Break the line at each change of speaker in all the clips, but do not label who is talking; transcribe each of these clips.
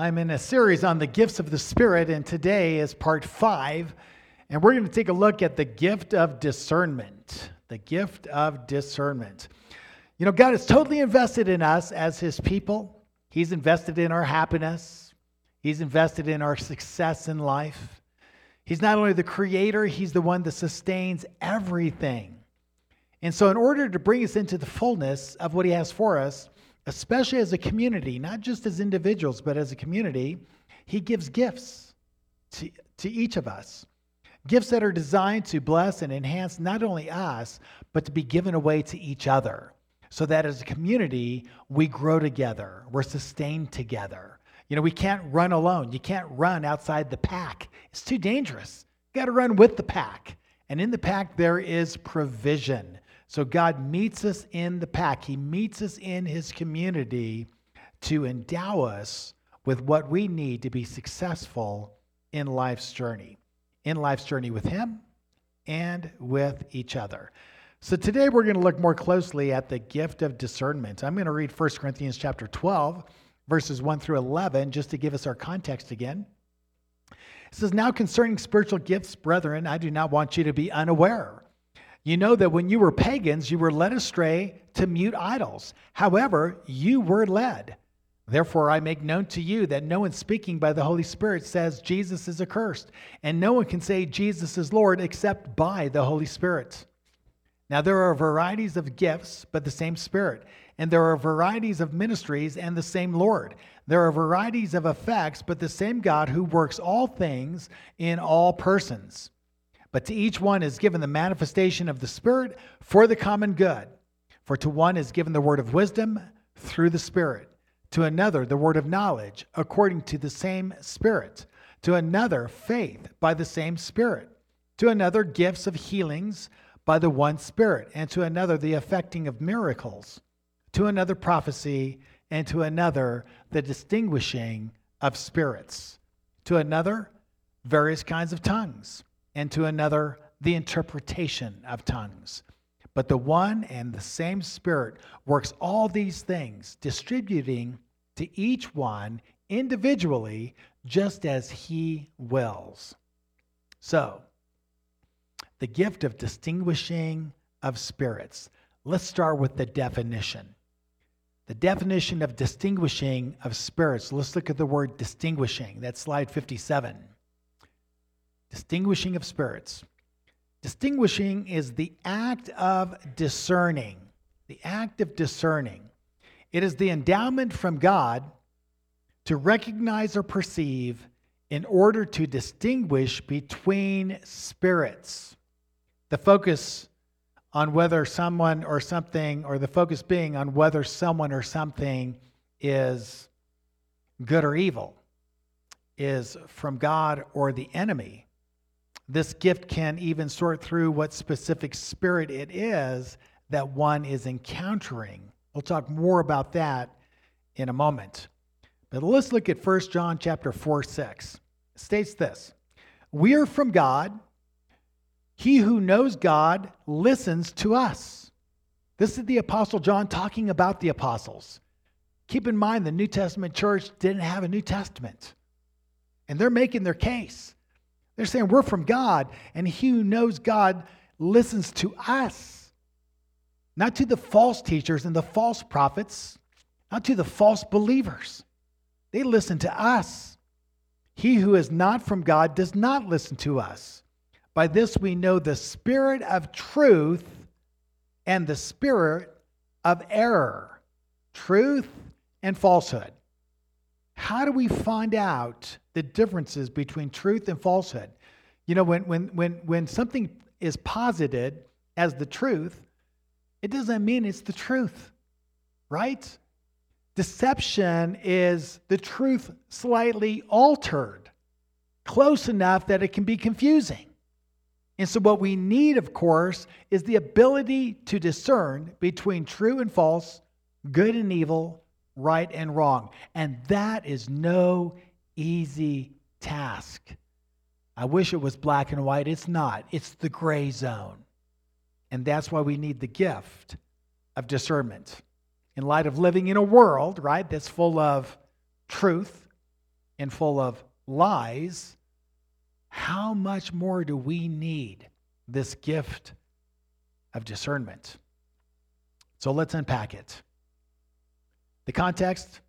I'm in a series on the gifts of the Spirit, and today is part five. And we're going to take a look at the gift of discernment. The gift of discernment. You know, God is totally invested in us as His people, He's invested in our happiness, He's invested in our success in life. He's not only the creator, He's the one that sustains everything. And so, in order to bring us into the fullness of what He has for us, especially as a community, not just as individuals, but as a community, he gives gifts to, to each of us. Gifts that are designed to bless and enhance not only us, but to be given away to each other. So that as a community, we grow together, we're sustained together. You know, we can't run alone. You can't run outside the pack, it's too dangerous. You got to run with the pack. And in the pack, there is provision. So God meets us in the pack, He meets us in His community to endow us with what we need to be successful in life's journey, in life's journey with Him and with each other. So today we're going to look more closely at the gift of discernment. I'm going to read 1 Corinthians chapter 12, verses 1 through 11, just to give us our context again. It says, Now concerning spiritual gifts, brethren, I do not want you to be unaware. You know that when you were pagans, you were led astray to mute idols. However, you were led. Therefore, I make known to you that no one speaking by the Holy Spirit says Jesus is accursed, and no one can say Jesus is Lord except by the Holy Spirit. Now, there are varieties of gifts, but the same Spirit. And there are varieties of ministries and the same Lord. There are varieties of effects, but the same God who works all things in all persons. But to each one is given the manifestation of the Spirit for the common good. For to one is given the word of wisdom through the Spirit, to another the word of knowledge according to the same Spirit, to another faith by the same Spirit, to another gifts of healings by the one Spirit, and to another the effecting of miracles, to another prophecy, and to another the distinguishing of spirits, to another various kinds of tongues and to another the interpretation of tongues. But the one and the same Spirit works all these things, distributing to each one individually just as he wills. So, the gift of distinguishing of spirits. Let's start with the definition. The definition of distinguishing of spirits. Let's look at the word distinguishing. That's slide 57. Distinguishing of spirits. Distinguishing is the act of discerning. The act of discerning. It is the endowment from God to recognize or perceive in order to distinguish between spirits. The focus on whether someone or something, or the focus being on whether someone or something is good or evil, is from God or the enemy. This gift can even sort through what specific spirit it is that one is encountering. We'll talk more about that in a moment. But let's look at 1 John chapter 4, 6. It states this We are from God. He who knows God listens to us. This is the Apostle John talking about the apostles. Keep in mind, the New Testament church didn't have a New Testament, and they're making their case. They're saying we're from God, and he who knows God listens to us, not to the false teachers and the false prophets, not to the false believers. They listen to us. He who is not from God does not listen to us. By this we know the spirit of truth and the spirit of error, truth and falsehood. How do we find out the differences between truth and falsehood? You know, when, when, when, when something is posited as the truth, it doesn't mean it's the truth, right? Deception is the truth slightly altered, close enough that it can be confusing. And so, what we need, of course, is the ability to discern between true and false, good and evil, right and wrong. And that is no easy task. I wish it was black and white. It's not, it's the gray zone. And that's why we need the gift of discernment. In light of living in a world, right, that's full of truth and full of lies, how much more do we need this gift of discernment? So let's unpack it. The context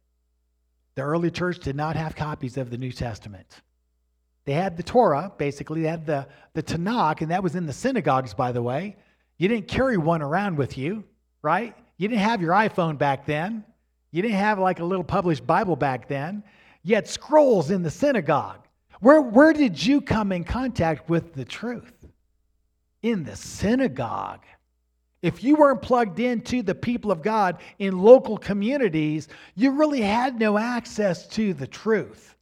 the early church did not have copies of the New Testament. They had the Torah, basically, they had the, the Tanakh, and that was in the synagogues, by the way. You didn't carry one around with you, right? You didn't have your iPhone back then. You didn't have like a little published Bible back then. You had scrolls in the synagogue. Where, where did you come in contact with the truth? In the synagogue. If you weren't plugged into the people of God in local communities, you really had no access to the truth.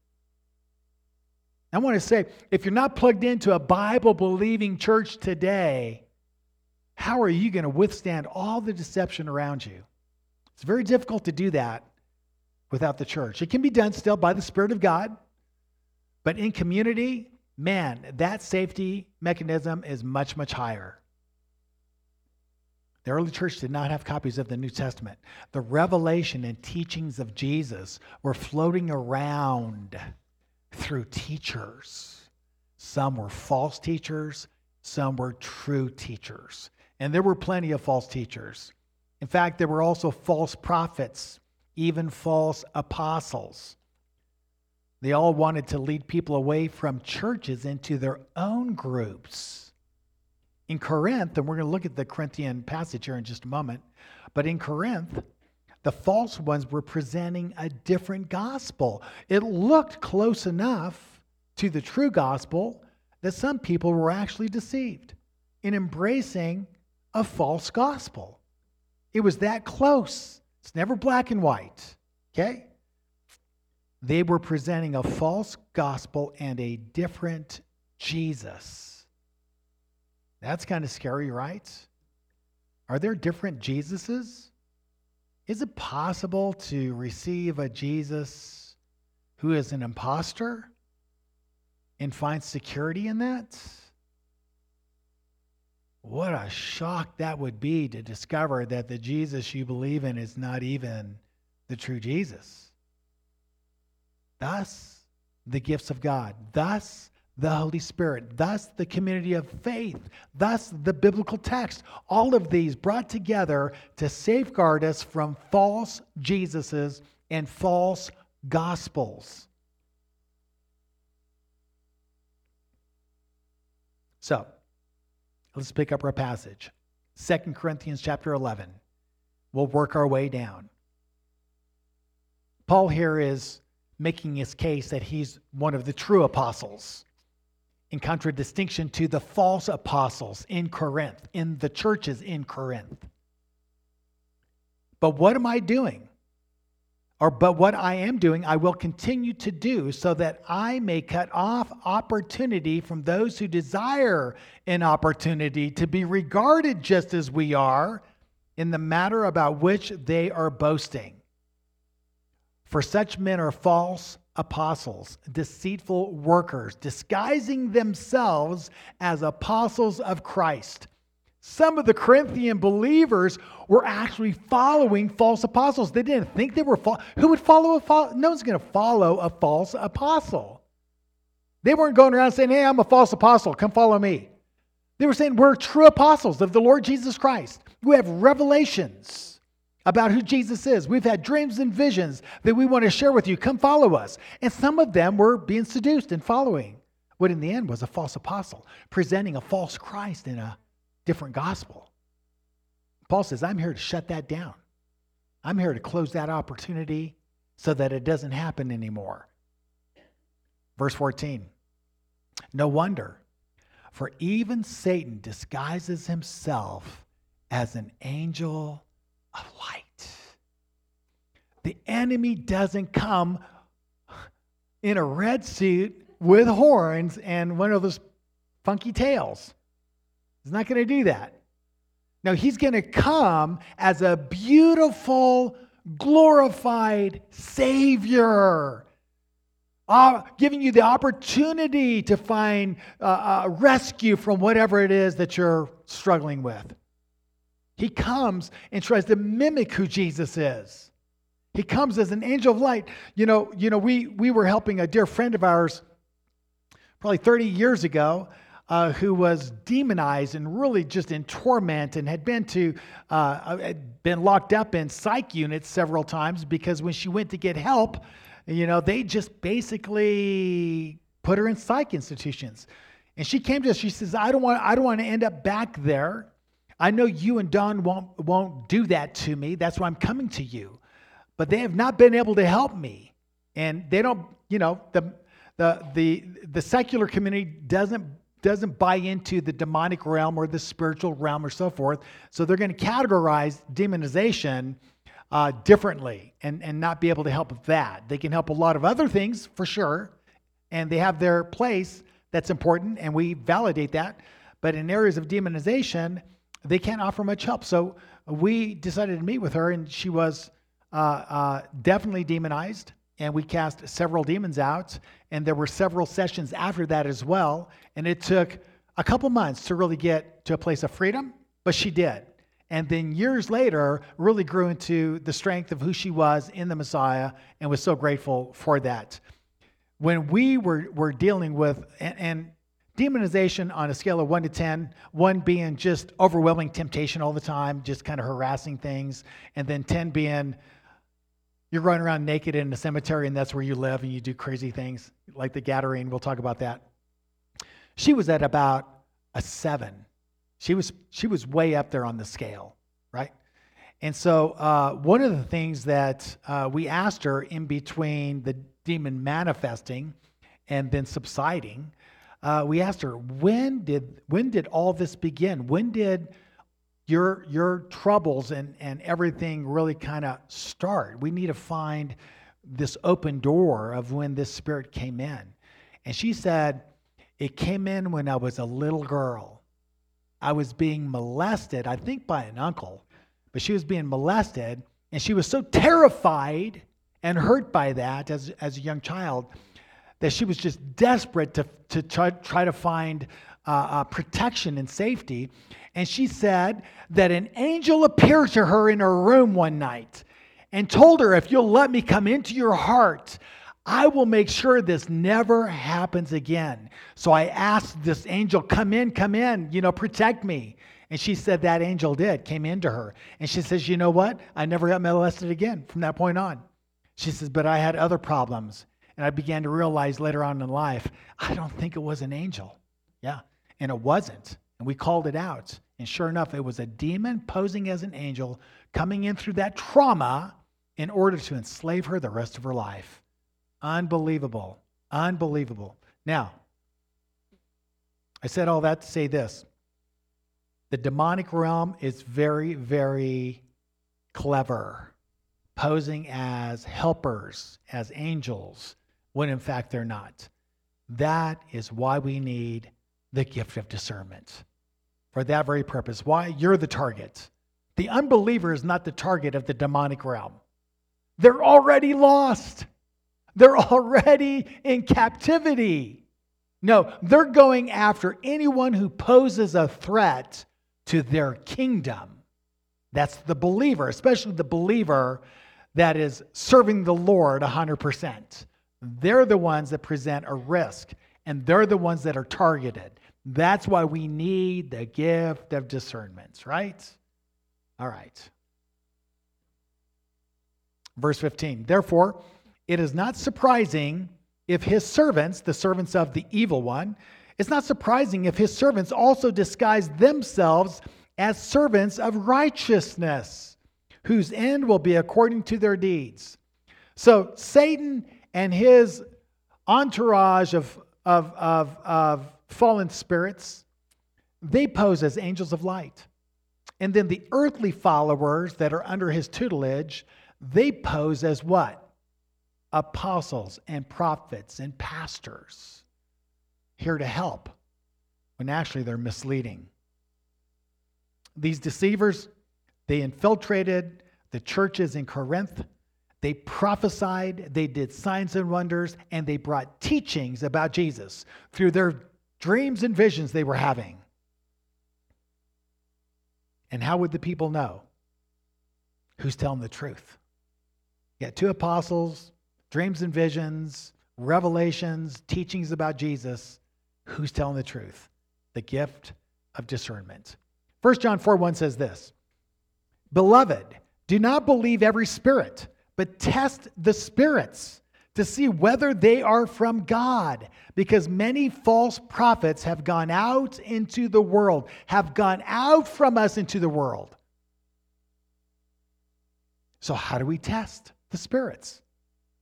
I want to say if you're not plugged into a Bible believing church today, how are you going to withstand all the deception around you? It's very difficult to do that without the church. It can be done still by the Spirit of God, but in community, man, that safety mechanism is much, much higher. The early church did not have copies of the New Testament. The revelation and teachings of Jesus were floating around through teachers. Some were false teachers, some were true teachers. And there were plenty of false teachers. In fact, there were also false prophets, even false apostles. They all wanted to lead people away from churches into their own groups. In Corinth, and we're going to look at the Corinthian passage here in just a moment, but in Corinth, the false ones were presenting a different gospel. It looked close enough to the true gospel that some people were actually deceived in embracing a false gospel. It was that close. It's never black and white. Okay? They were presenting a false gospel and a different Jesus. That's kind of scary, right? Are there different Jesuses? Is it possible to receive a Jesus who is an impostor and find security in that? What a shock that would be to discover that the Jesus you believe in is not even the true Jesus. Thus, the gifts of God. Thus, the Holy Spirit. Thus, the community of faith. Thus, the biblical text. All of these brought together to safeguard us from false Jesuses and false gospels. So, Let's pick up our passage. 2 Corinthians chapter 11. We'll work our way down. Paul here is making his case that he's one of the true apostles, in contradistinction to the false apostles in Corinth, in the churches in Corinth. But what am I doing? Or, but what I am doing, I will continue to do so that I may cut off opportunity from those who desire an opportunity to be regarded just as we are in the matter about which they are boasting. For such men are false apostles, deceitful workers, disguising themselves as apostles of Christ. Some of the Corinthian believers were actually following false apostles. They didn't think they were false. Who would follow a false? No one's going to follow a false apostle. They weren't going around saying, Hey, I'm a false apostle. Come follow me. They were saying, We're true apostles of the Lord Jesus Christ. We have revelations about who Jesus is. We've had dreams and visions that we want to share with you. Come follow us. And some of them were being seduced and following what in the end was a false apostle, presenting a false Christ in a different gospel. Paul says, I'm here to shut that down. I'm here to close that opportunity so that it doesn't happen anymore. Verse 14 No wonder, for even Satan disguises himself as an angel of light. The enemy doesn't come in a red suit with horns and one of those funky tails. He's not going to do that. No, he's going to come as a beautiful, glorified Savior, uh, giving you the opportunity to find uh, uh, rescue from whatever it is that you're struggling with. He comes and tries to mimic who Jesus is. He comes as an angel of light. You know, you know, we we were helping a dear friend of ours probably 30 years ago uh, who was demonized and really just in torment and had been to uh, uh, had been locked up in psych units several times because when she went to get help, you know, they just basically put her in psych institutions. And she came to us. She says, "I don't want. I don't want to end up back there. I know you and Don won't won't do that to me. That's why I'm coming to you. But they have not been able to help me, and they don't. You know, the the the the secular community doesn't doesn't buy into the demonic realm or the spiritual realm or so forth. So they're going to categorize demonization uh, differently and, and not be able to help with that. They can help a lot of other things for sure, and they have their place that's important, and we validate that. But in areas of demonization, they can't offer much help. So we decided to meet with her, and she was uh, uh, definitely demonized and we cast several demons out. And there were several sessions after that as well. And it took a couple months to really get to a place of freedom, but she did. And then years later, really grew into the strength of who she was in the Messiah and was so grateful for that. When we were, were dealing with, and, and demonization on a scale of one to 10, one being just overwhelming temptation all the time, just kind of harassing things, and then 10 being you're running around naked in a cemetery and that's where you live and you do crazy things like the Gadarene. We'll talk about that. She was at about a seven. She was she was way up there on the scale, right? And so uh, one of the things that uh, we asked her in between the demon manifesting and then subsiding, uh, we asked her when did when did all this begin? When did your your troubles and and everything really kind of start. We need to find this open door of when this spirit came in. And she said, It came in when I was a little girl. I was being molested, I think by an uncle, but she was being molested, and she was so terrified and hurt by that as, as a young child that she was just desperate to, to try, try to find uh, uh, protection and safety. And she said that an angel appeared to her in her room one night and told her, If you'll let me come into your heart, I will make sure this never happens again. So I asked this angel, Come in, come in, you know, protect me. And she said that angel did, came into her. And she says, You know what? I never got molested again from that point on. She says, But I had other problems. And I began to realize later on in life, I don't think it was an angel. Yeah and it wasn't. And we called it out. And sure enough, it was a demon posing as an angel coming in through that trauma in order to enslave her the rest of her life. Unbelievable. Unbelievable. Now, I said all that to say this the demonic realm is very, very clever, posing as helpers, as angels, when in fact they're not. That is why we need the gift of discernment for that very purpose. Why? You're the target. The unbeliever is not the target of the demonic realm. They're already lost. They're already in captivity. No, they're going after anyone who poses a threat to their kingdom. That's the believer, especially the believer that is serving the Lord 100%. They're the ones that present a risk and they're the ones that are targeted. That's why we need the gift of discernment, right? All right. Verse 15. Therefore, it is not surprising if his servants, the servants of the evil one, it's not surprising if his servants also disguise themselves as servants of righteousness, whose end will be according to their deeds. So Satan and his entourage of of, of, of fallen spirits, they pose as angels of light. And then the earthly followers that are under his tutelage, they pose as what? Apostles and prophets and pastors here to help when actually they're misleading. These deceivers, they infiltrated the churches in Corinth they prophesied, they did signs and wonders, and they brought teachings about Jesus through their dreams and visions they were having. And how would the people know who's telling the truth? You got two apostles, dreams and visions, revelations, teachings about Jesus. Who's telling the truth? The gift of discernment. 1 John 4 1 says this Beloved, do not believe every spirit, but test the spirits to see whether they are from God, because many false prophets have gone out into the world, have gone out from us into the world. So, how do we test the spirits?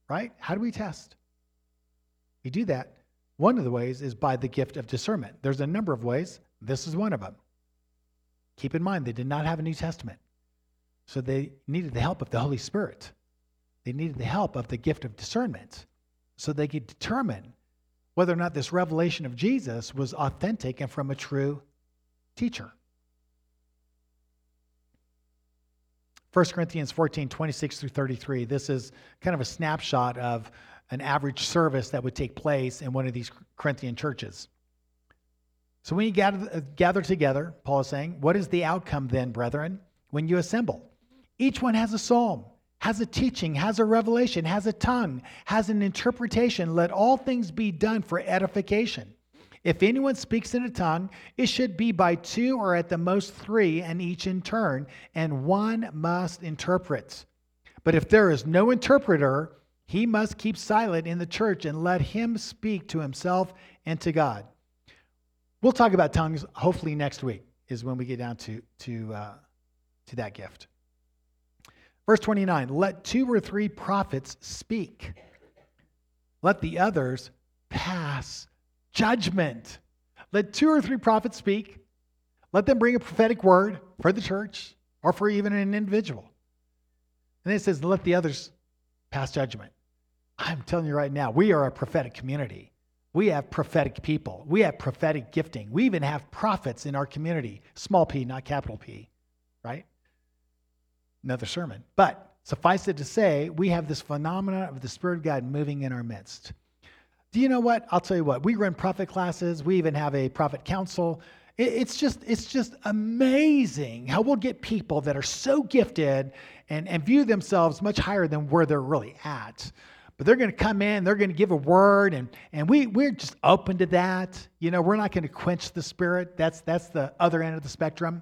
Right? How do we test? We do that. One of the ways is by the gift of discernment. There's a number of ways. This is one of them. Keep in mind, they did not have a New Testament. So they needed the help of the Holy Spirit. They needed the help of the gift of discernment so they could determine whether or not this revelation of Jesus was authentic and from a true teacher. 1 Corinthians 14, 26 through 33. This is kind of a snapshot of an average service that would take place in one of these Corinthian churches. So when you gather, uh, gather together, Paul is saying, what is the outcome then, brethren, when you assemble? Each one has a psalm, has a teaching, has a revelation, has a tongue, has an interpretation. Let all things be done for edification. If anyone speaks in a tongue, it should be by two or at the most three, and each in turn, and one must interpret. But if there is no interpreter, he must keep silent in the church and let him speak to himself and to God. We'll talk about tongues hopefully next week, is when we get down to, to, uh, to that gift. Verse 29 Let two or three prophets speak, let the others pass judgment. Let two or three prophets speak, let them bring a prophetic word for the church or for even an individual. And then it says, Let the others pass judgment. I'm telling you right now, we are a prophetic community. We have prophetic people. We have prophetic gifting. We even have prophets in our community. Small p, not capital P, right? Another sermon. But suffice it to say, we have this phenomenon of the Spirit of God moving in our midst. Do you know what? I'll tell you what. We run prophet classes. We even have a prophet council. It's just, it's just amazing how we'll get people that are so gifted and, and view themselves much higher than where they're really at but they're going to come in, they're going to give a word, and, and we, we're just open to that. You know, we're not going to quench the spirit. That's, that's the other end of the spectrum.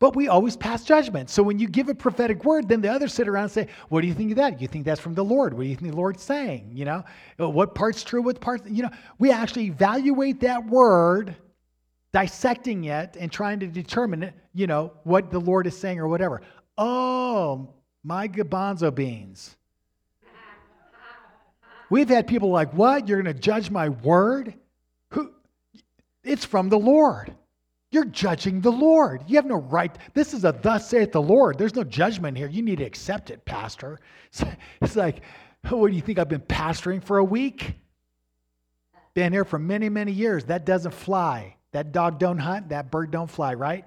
But we always pass judgment. So when you give a prophetic word, then the others sit around and say, What do you think of that? You think that's from the Lord? What do you think the Lord's saying? You know, uh, what part's true, what part's, you know, we actually evaluate that word, dissecting it and trying to determine, you know, what the Lord is saying or whatever. Oh, my gabanzo beans. We've had people like, What? You're going to judge my word? Who? It's from the Lord. You're judging the Lord. You have no right. This is a thus saith the Lord. There's no judgment here. You need to accept it, Pastor. It's like, what do you think? I've been pastoring for a week? Been here for many, many years. That doesn't fly. That dog don't hunt. That bird don't fly, right?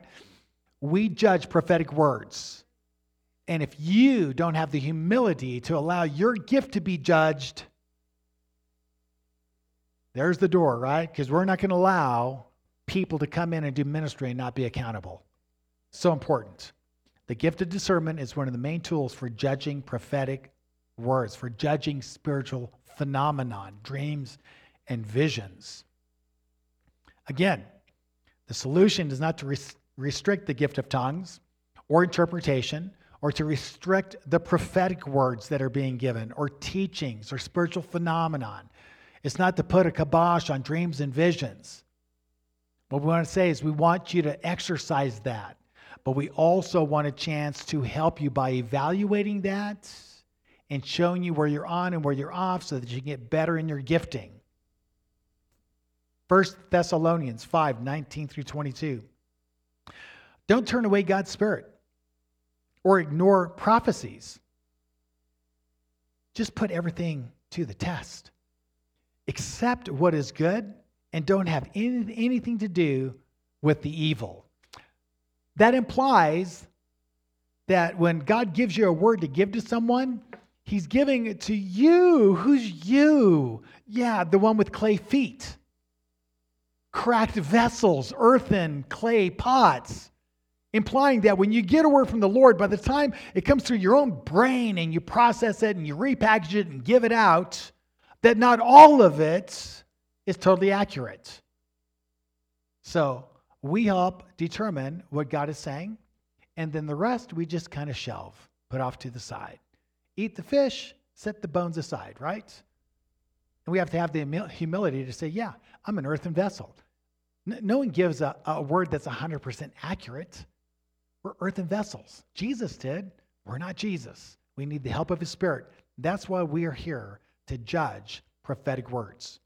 We judge prophetic words. And if you don't have the humility to allow your gift to be judged, there's the door, right? Because we're not going to allow people to come in and do ministry and not be accountable. So important. The gift of discernment is one of the main tools for judging prophetic words, for judging spiritual phenomenon, dreams, and visions. Again, the solution is not to res- restrict the gift of tongues or interpretation or to restrict the prophetic words that are being given or teachings or spiritual phenomenon. It's not to put a kibosh on dreams and visions. What we want to say is we want you to exercise that, but we also want a chance to help you by evaluating that and showing you where you're on and where you're off so that you can get better in your gifting. 1 Thessalonians 5 19 through 22. Don't turn away God's Spirit or ignore prophecies. Just put everything to the test accept what is good and don't have any, anything to do with the evil. That implies that when God gives you a word to give to someone, He's giving it to you. Who's you? Yeah, the one with clay feet, cracked vessels, earthen, clay pots. implying that when you get a word from the Lord, by the time it comes through your own brain and you process it and you repackage it and give it out, that not all of it is totally accurate. So we help determine what God is saying, and then the rest we just kind of shelve, put off to the side. Eat the fish, set the bones aside, right? And we have to have the humility to say, yeah, I'm an earthen vessel. No one gives a, a word that's 100% accurate. We're earthen vessels. Jesus did. We're not Jesus. We need the help of his spirit. That's why we are here to judge prophetic words.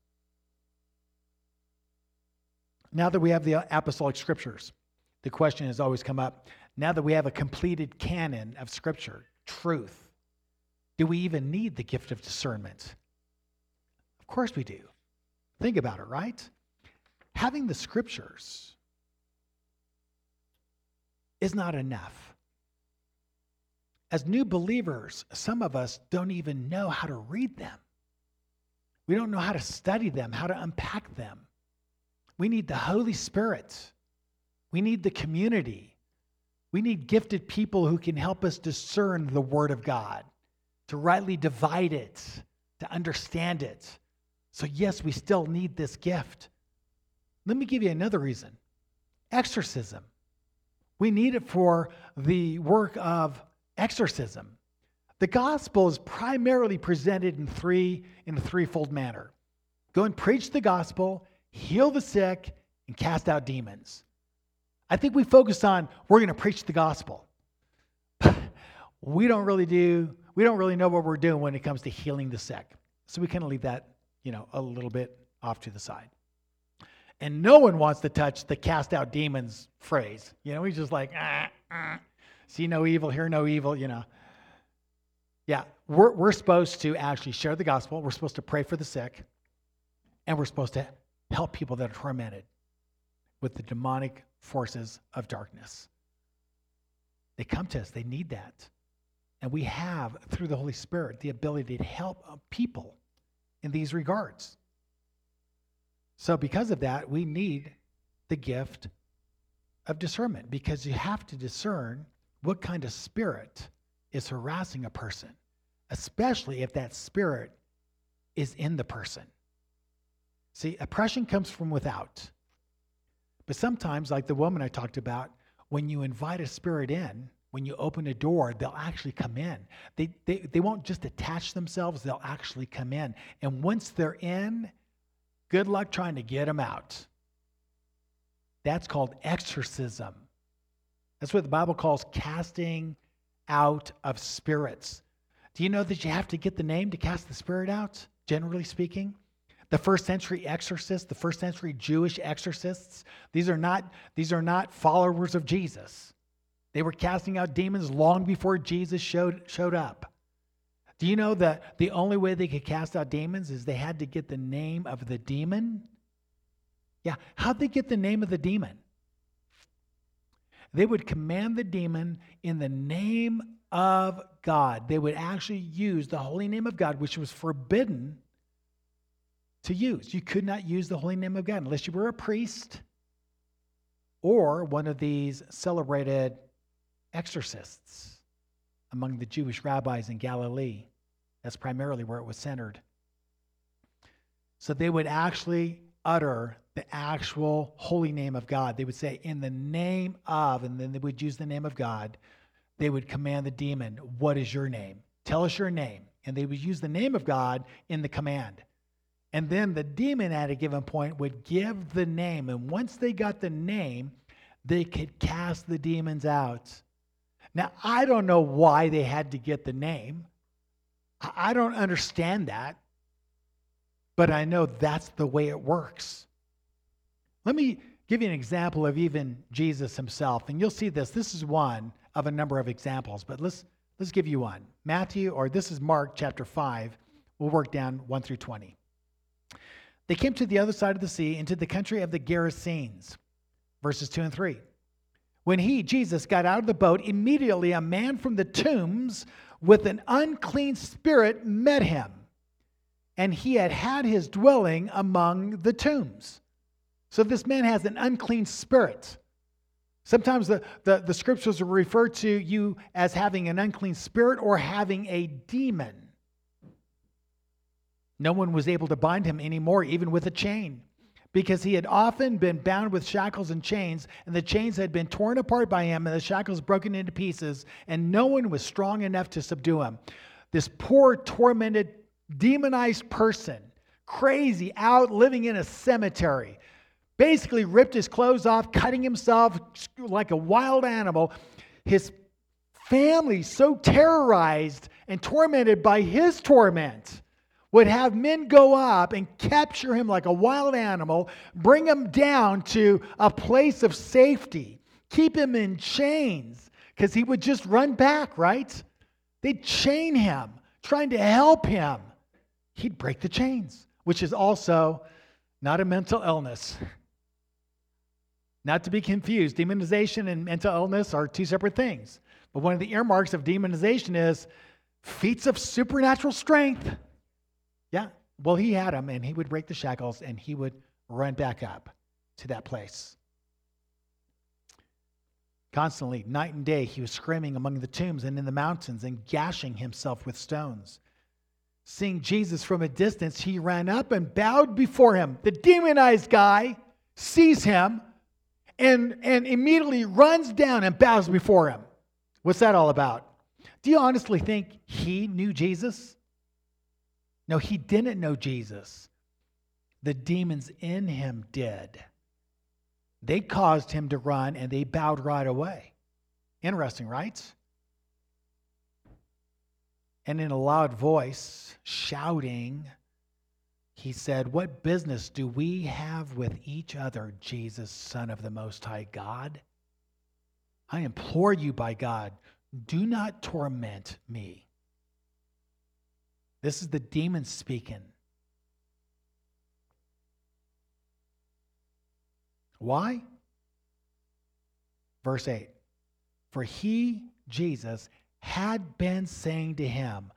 Now that we have the uh, apostolic scriptures, the question has always come up now that we have a completed canon of scripture, truth, do we even need the gift of discernment? Of course we do. Think about it, right? Having the scriptures is not enough. As new believers, some of us don't even know how to read them. We don't know how to study them, how to unpack them. We need the Holy Spirit. We need the community. We need gifted people who can help us discern the Word of God, to rightly divide it, to understand it. So, yes, we still need this gift. Let me give you another reason exorcism. We need it for the work of exorcism. The gospel is primarily presented in three in a threefold manner. Go and preach the gospel, heal the sick, and cast out demons. I think we focus on we're going to preach the gospel. we don't really do we don't really know what we're doing when it comes to healing the sick. So we kind of leave that, you know, a little bit off to the side. And no one wants to touch the cast out demons phrase. You know, he's just like, ah, ah, see no evil, hear no evil, you know. Yeah, we're, we're supposed to actually share the gospel. We're supposed to pray for the sick. And we're supposed to help people that are tormented with the demonic forces of darkness. They come to us, they need that. And we have, through the Holy Spirit, the ability to help uh, people in these regards. So, because of that, we need the gift of discernment because you have to discern what kind of spirit is harassing a person, especially if that spirit is in the person. See, oppression comes from without. But sometimes, like the woman I talked about, when you invite a spirit in, when you open a door, they'll actually come in. They, they, they won't just attach themselves, they'll actually come in. And once they're in, Good luck trying to get them out. That's called exorcism. That's what the Bible calls casting out of spirits. Do you know that you have to get the name to cast the spirit out, generally speaking? The first century exorcists, the first century Jewish exorcists, these are not, these are not followers of Jesus. They were casting out demons long before Jesus showed, showed up. Do you know that the only way they could cast out demons is they had to get the name of the demon? Yeah, how'd they get the name of the demon? They would command the demon in the name of God. They would actually use the holy name of God, which was forbidden to use. You could not use the holy name of God unless you were a priest or one of these celebrated exorcists among the Jewish rabbis in Galilee. That's primarily where it was centered. So they would actually utter the actual holy name of God. They would say, in the name of, and then they would use the name of God. They would command the demon, What is your name? Tell us your name. And they would use the name of God in the command. And then the demon at a given point would give the name. And once they got the name, they could cast the demons out. Now, I don't know why they had to get the name. I don't understand that, but I know that's the way it works. Let me give you an example of even Jesus himself, and you'll see this. This is one of a number of examples, but let's, let's give you one. Matthew, or this is Mark chapter 5. We'll work down 1 through 20. They came to the other side of the sea, into the country of the Gerasenes, verses 2 and 3. When he, Jesus, got out of the boat, immediately a man from the tombs with an unclean spirit met him, and he had had his dwelling among the tombs. So this man has an unclean spirit. Sometimes the, the, the scriptures refer to you as having an unclean spirit or having a demon. No one was able to bind him anymore, even with a chain, because he had often been bound with shackles and chains, and the chains had been torn apart by him, and the shackles broken into pieces, and no one was strong enough to subdue him. This poor, tormented, demonized person, crazy, out living in a cemetery, basically ripped his clothes off, cutting himself like a wild animal. His family, so terrorized and tormented by his torment would have men go up and capture him like a wild animal, bring him down to a place of safety, keep him in chains, because he would just run back, right? They'd chain him, trying to help him. He'd break the chains, which is also not a mental illness. Not to be confused, demonization and mental illness are two separate things. But one of the earmarks of demonization is feats of supernatural strength. Yeah. Well, he had them, and he would break the shackles and he would run back up to that place. Constantly, night and day, he was screaming among the tombs and in the mountains and gashing himself with stones. Seeing Jesus from a distance, he ran up and bowed before him. The demonized guy sees him and, and immediately runs down and bows before him. What's that all about? Do you honestly think he knew Jesus? No, he didn't know Jesus. The demons in him did. They caused him to run and they bowed right away. Interesting, right? And in a loud voice, shouting, he said, What business do we have with each other, Jesus, Son of the Most High God? I implore you by God, do not torment me. This is the demon speaking. Why? Verse 8 For he, Jesus, had been saying to him,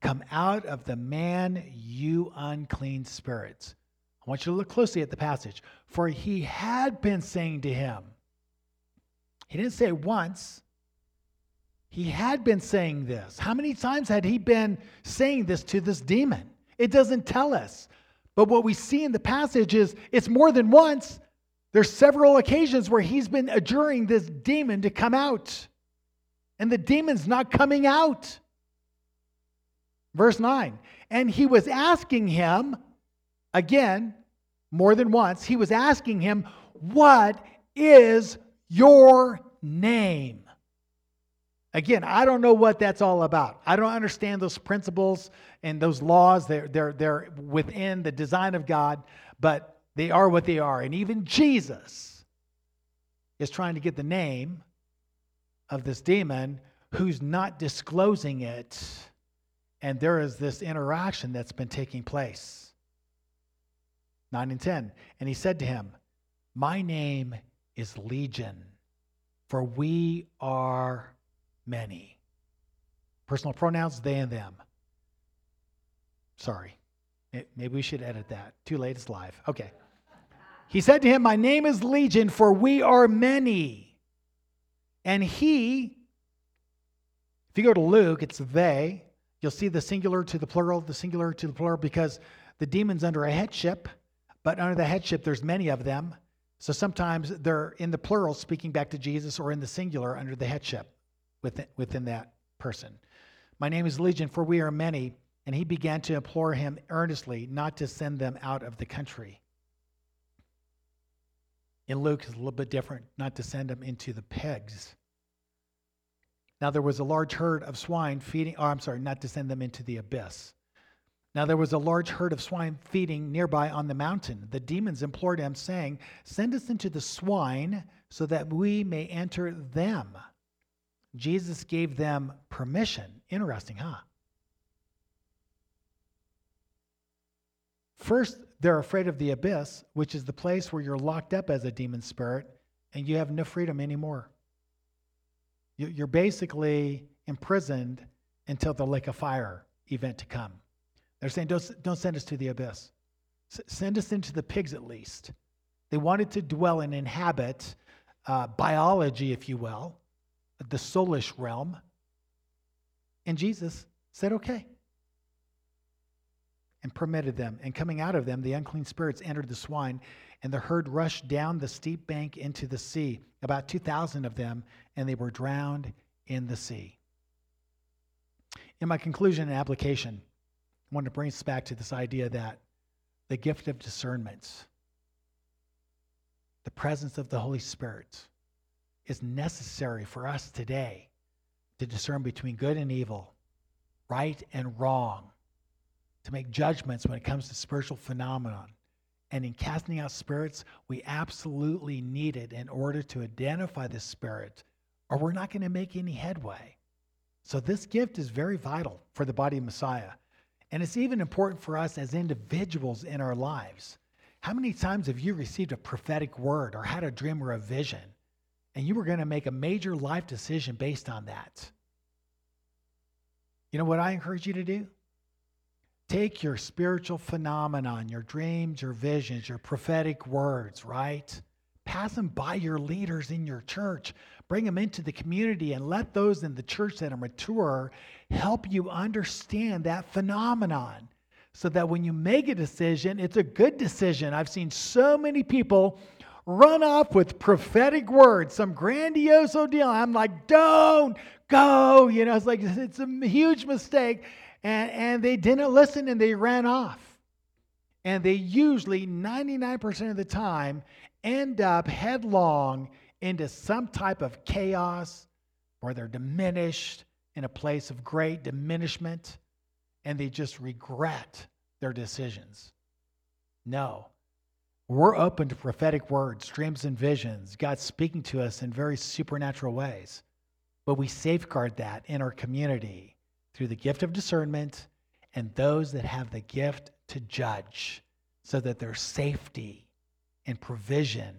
Come out of the man, you unclean spirits. I want you to look closely at the passage. For he had been saying to him, he didn't say once, he had been saying this. How many times had he been saying this to this demon? It doesn't tell us. But what we see in the passage is it's more than once. There's several occasions where he's been adjuring this demon to come out. And the demon's not coming out. Verse 9. And he was asking him, again, more than once, he was asking him, What is your name? Again, I don't know what that's all about. I don't understand those principles and those laws. They're, they're, they're within the design of God, but they are what they are. And even Jesus is trying to get the name of this demon who's not disclosing it. And there is this interaction that's been taking place. 9 and 10. And he said to him, My name is Legion, for we are many. Personal pronouns, they and them. Sorry. Maybe we should edit that. Too late, it's live. Okay. He said to him, My name is Legion, for we are many. And he, if you go to Luke, it's they. You'll see the singular to the plural, the singular to the plural, because the demon's under a headship, but under the headship, there's many of them. So sometimes they're in the plural, speaking back to Jesus, or in the singular under the headship within, within that person. My name is Legion, for we are many. And he began to implore him earnestly not to send them out of the country. In Luke, it's a little bit different, not to send them into the pigs. Now there was a large herd of swine feeding, oh, I'm sorry, not to send them into the abyss. Now there was a large herd of swine feeding nearby on the mountain. The demons implored him, saying, Send us into the swine so that we may enter them. Jesus gave them permission. Interesting, huh? First, they're afraid of the abyss, which is the place where you're locked up as a demon spirit and you have no freedom anymore. You're basically imprisoned until the lake of fire event to come. They're saying, don't, don't send us to the abyss. S- send us into the pigs at least. They wanted to dwell and inhabit uh, biology, if you will, the soulish realm. And Jesus said, okay, and permitted them. And coming out of them, the unclean spirits entered the swine, and the herd rushed down the steep bank into the sea, about 2,000 of them, and they were drowned in the sea. In my conclusion and application, I want to bring us back to this idea that the gift of discernment, the presence of the Holy Spirit, is necessary for us today to discern between good and evil, right and wrong, to make judgments when it comes to spiritual phenomenon. And in casting out spirits, we absolutely need it in order to identify the spirit, or we're not going to make any headway. So, this gift is very vital for the body of Messiah. And it's even important for us as individuals in our lives. How many times have you received a prophetic word or had a dream or a vision, and you were going to make a major life decision based on that? You know what I encourage you to do? Take your spiritual phenomenon, your dreams, your visions, your prophetic words, right? Pass them by your leaders in your church. Bring them into the community and let those in the church that are mature help you understand that phenomenon so that when you make a decision, it's a good decision. I've seen so many people run off with prophetic words, some grandiose deal. I'm like, don't go. You know, it's like, it's a huge mistake and, and they didn't listen and they ran off. And they usually, 99% of the time, end up headlong into some type of chaos or they're diminished in a place of great diminishment and they just regret their decisions. No. We're open to prophetic words, dreams, and visions, God speaking to us in very supernatural ways. But we safeguard that in our community through the gift of discernment and those that have the gift to judge so that there's safety and provision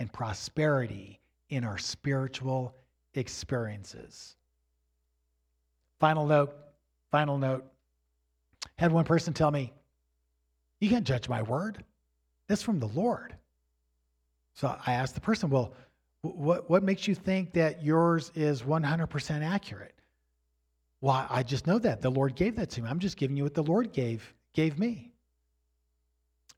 and prosperity in our spiritual experiences. Final note, final note. Had one person tell me, You can't judge my word. That's from the Lord. So I asked the person, Well, what, what makes you think that yours is 100% accurate? Well, I just know that. The Lord gave that to me. I'm just giving you what the Lord gave gave me.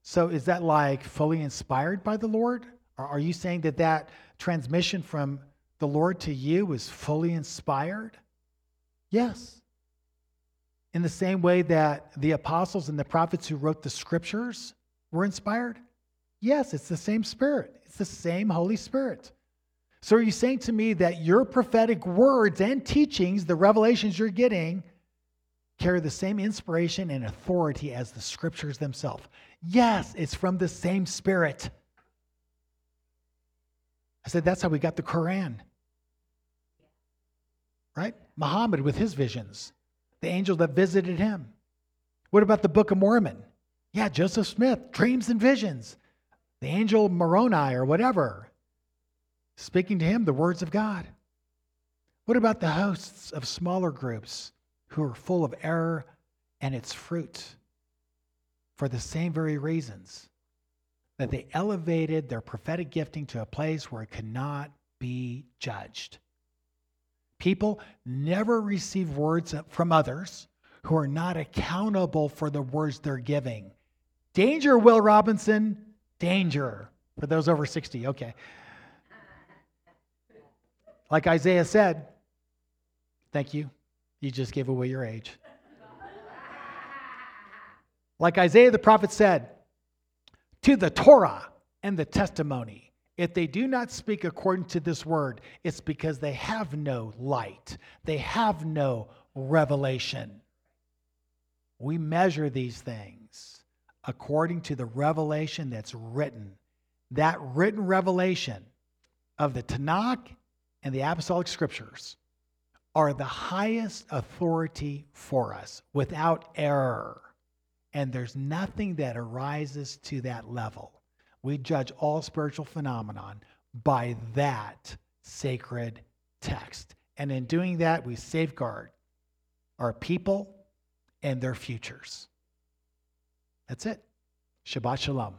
So is that like fully inspired by the Lord? Or are you saying that that transmission from the Lord to you is fully inspired? Yes. In the same way that the apostles and the prophets who wrote the scriptures were inspired? Yes, it's the same Spirit. It's the same Holy Spirit. So are you saying to me that your prophetic words and teachings, the revelations you're getting, carry the same inspiration and authority as the scriptures themselves? Yes, it's from the same spirit. I said that's how we got the Quran. Right? Muhammad with his visions, the angel that visited him. What about the Book of Mormon? Yeah, Joseph Smith, dreams and visions. The angel Moroni or whatever speaking to him the words of God? What about the hosts of smaller groups who are full of error and its fruit for the same very reasons that they elevated their prophetic gifting to a place where it could not be judged? People never receive words from others who are not accountable for the words they're giving. Danger, Will Robinson, danger. For those over 60, okay. Like Isaiah said, thank you. You just gave away your age. Like Isaiah the prophet said, to the Torah and the testimony, if they do not speak according to this word, it's because they have no light, they have no revelation. We measure these things according to the revelation that's written. That written revelation of the Tanakh and the apostolic scriptures are the highest authority for us without error. And there's nothing that arises to that level. We judge all spiritual phenomenon by that sacred text. And in doing that, we safeguard our people and their futures. That's it. Shabbat Shalom.